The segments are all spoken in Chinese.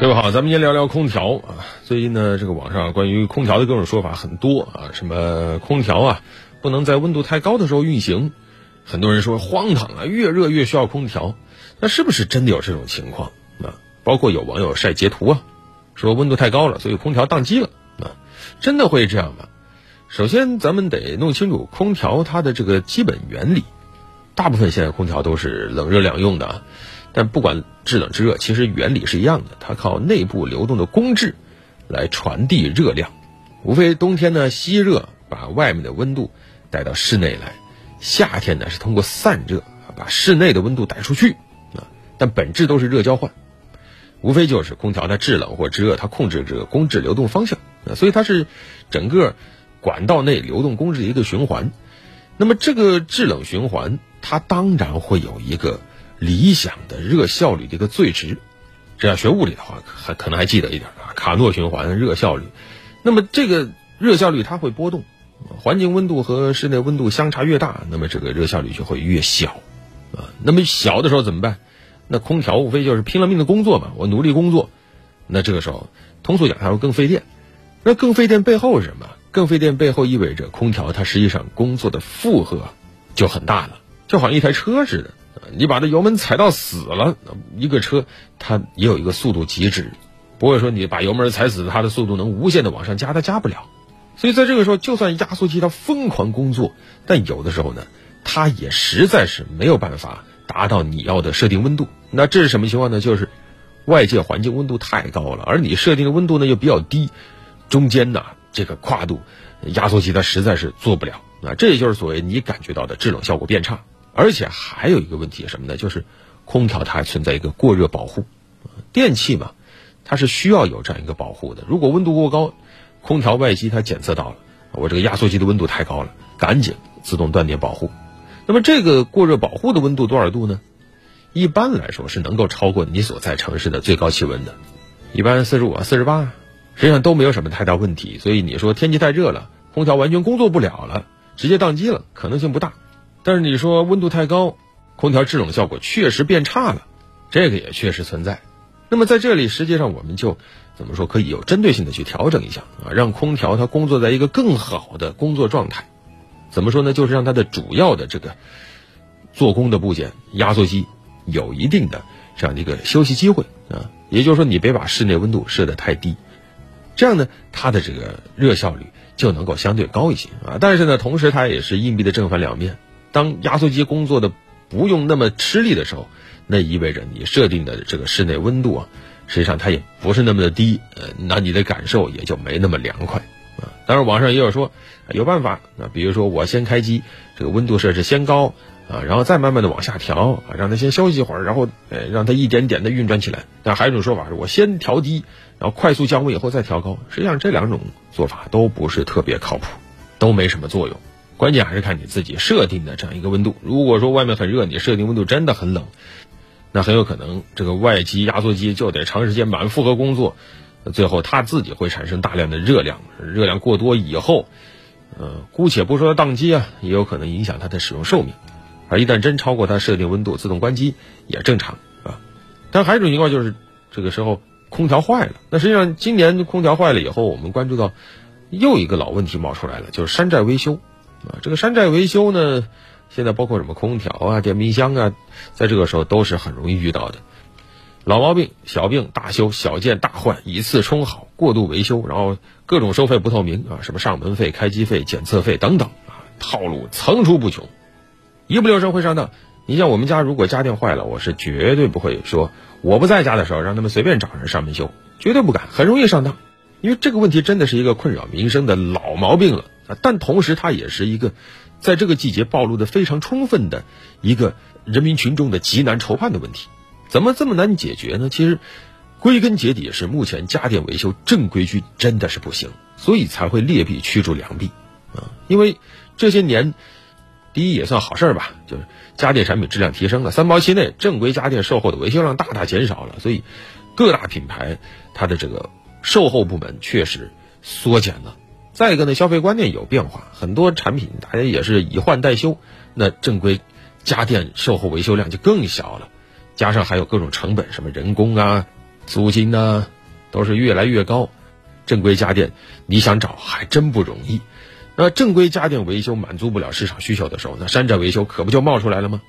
各位好，咱们先聊聊空调啊。最近呢，这个网上关于空调的各种说法很多啊，什么空调啊不能在温度太高的时候运行，很多人说荒唐啊，越热越需要空调。那是不是真的有这种情况啊？包括有网友晒截图啊，说温度太高了，所以空调宕机了啊，真的会这样吗？首先，咱们得弄清楚空调它的这个基本原理。大部分现在空调都是冷热两用的啊。但不管制冷制热，其实原理是一样的，它靠内部流动的工质来传递热量。无非冬天呢吸热，把外面的温度带到室内来；夏天呢是通过散热，把室内的温度带出去。啊，但本质都是热交换，无非就是空调它制冷或制热，它控制这个工质流动方向。啊，所以它是整个管道内流动工质的一个循环。那么这个制冷循环，它当然会有一个。理想的热效率的一个最值，这要学物理的话，还可能还记得一点啊，卡诺循环热效率。那么这个热效率它会波动，环境温度和室内温度相差越大，那么这个热效率就会越小啊。那么小的时候怎么办？那空调无非就是拼了命的工作嘛，我努力工作。那这个时候，通俗讲，它会更费电。那更费电背后是什么？更费电背后意味着空调它实际上工作的负荷就很大了，就好像一台车似的。你把这油门踩到死了，一个车它也有一个速度极值，不会说你把油门踩死，它的速度能无限的往上加，它加不了。所以在这个时候，就算压缩机它疯狂工作，但有的时候呢，它也实在是没有办法达到你要的设定温度。那这是什么情况呢？就是外界环境温度太高了，而你设定的温度呢又比较低，中间呢这个跨度，压缩机它实在是做不了。啊，这也就是所谓你感觉到的制冷效果变差。而且还有一个问题什么呢？就是空调它还存在一个过热保护，电器嘛，它是需要有这样一个保护的。如果温度过高，空调外机它检测到了，我这个压缩机的温度太高了，赶紧自动断电保护。那么这个过热保护的温度多少度呢？一般来说是能够超过你所在城市的最高气温的，一般四十五、四十八，实际上都没有什么太大问题。所以你说天气太热了，空调完全工作不了了，直接宕机了，可能性不大。但是你说温度太高，空调制冷效果确实变差了，这个也确实存在。那么在这里，实际上我们就怎么说可以有针对性的去调整一下啊，让空调它工作在一个更好的工作状态。怎么说呢？就是让它的主要的这个做工的部件压缩机有一定的这样的一个休息机会啊。也就是说，你别把室内温度设得太低，这样呢，它的这个热效率就能够相对高一些啊。但是呢，同时它也是硬币的正反两面。当压缩机工作的不用那么吃力的时候，那意味着你设定的这个室内温度啊，实际上它也不是那么的低，呃，那你的感受也就没那么凉快啊。当然，网上也有说有办法啊，比如说我先开机，这个温度设置先高啊，然后再慢慢的往下调啊，让它先休息一会儿，然后呃让它一点点的运转起来。但还有一种说法是我先调低，然后快速降温以后再调高。实际上这两种做法都不是特别靠谱，都没什么作用。关键还是看你自己设定的这样一个温度。如果说外面很热，你设定温度真的很冷，那很有可能这个外机压缩机就得长时间满负荷工作，最后它自己会产生大量的热量，热量过多以后，呃，姑且不说它宕机啊，也有可能影响它的使用寿命。而一旦真超过它设定温度，自动关机也正常啊。但还有一种情况就是，这个时候空调坏了。那实际上今年空调坏了以后，我们关注到又一个老问题冒出来了，就是山寨维修。啊，这个山寨维修呢，现在包括什么空调啊、电冰箱啊，在这个时候都是很容易遇到的。老毛病、小病、大修、小件、大换，以次充好，过度维修，然后各种收费不透明啊，什么上门费、开机费、检测费等等啊，套路层出不穷，一不留神会上当。你像我们家如果家电坏了，我是绝对不会说我不在家的时候让他们随便找人上门修，绝对不敢，很容易上当。因为这个问题真的是一个困扰民生的老毛病了。但同时它也是一个，在这个季节暴露的非常充分的一个人民群众的极难筹判的问题，怎么这么难解决呢？其实，归根结底是目前家电维修正规军真的是不行，所以才会劣币驱逐良币，啊，因为这些年，第一也算好事儿吧，就是家电产品质量提升了，三包期内正规家电售后的维修量大大减少了，所以各大品牌它的这个售后部门确实缩减了。再一个呢，消费观念有变化，很多产品大家也是以换代修，那正规家电售后维修量就更小了，加上还有各种成本，什么人工啊、租金呢都是越来越高，正规家电你想找还真不容易。那正规家电维修满足不了市场需求的时候，那山寨维修可不就冒出来了吗？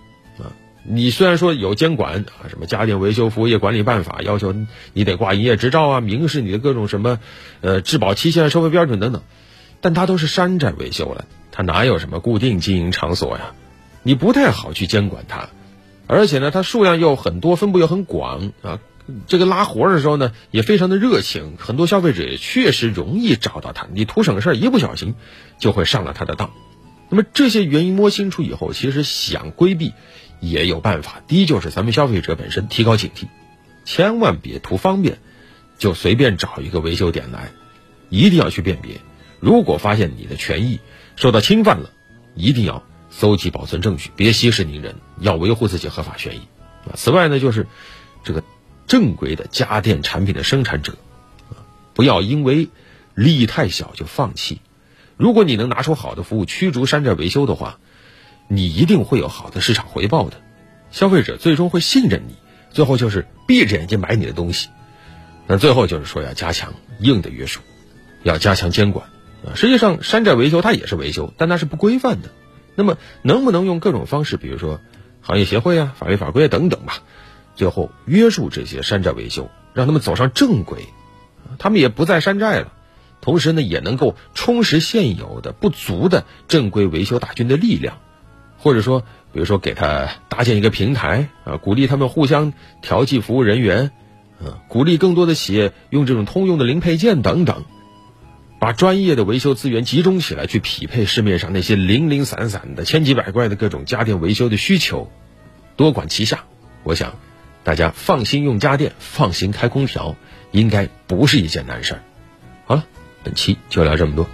你虽然说有监管啊，什么家电维修服务业管理办法要求你得挂营业执照啊，明示你的各种什么呃质保期限、收费标准等等，但它都是山寨维修了，它哪有什么固定经营场所呀？你不太好去监管它，而且呢，它数量又很多，分布又很广啊。这个拉活的时候呢，也非常的热情，很多消费者也确实容易找到他。你图省事儿，一不小心就会上了他的当。那么这些原因摸清楚以后，其实想规避也有办法。第一就是咱们消费者本身提高警惕，千万别图方便就随便找一个维修点来，一定要去辨别。如果发现你的权益受到侵犯了，一定要搜集保存证据，别息事宁人，要维护自己合法权益。啊，此外呢，就是这个。正规的家电产品的生产者，啊，不要因为利益太小就放弃。如果你能拿出好的服务驱逐山寨维修的话，你一定会有好的市场回报的。消费者最终会信任你，最后就是闭着眼睛买你的东西。那最后就是说要加强硬的约束，要加强监管。啊，实际上山寨维修它也是维修，但它是不规范的。那么能不能用各种方式，比如说行业协会啊、法律法规等等吧？最后约束这些山寨维修，让他们走上正轨，他们也不再山寨了。同时呢，也能够充实现有的不足的正规维修大军的力量，或者说，比如说给他搭建一个平台啊，鼓励他们互相调剂服务人员，嗯，鼓励更多的企业用这种通用的零配件等等，把专业的维修资源集中起来，去匹配市面上那些零零散散的千奇百怪的各种家电维修的需求，多管齐下。我想。大家放心用家电，放心开空调，应该不是一件难事儿。好了，本期就聊这么多。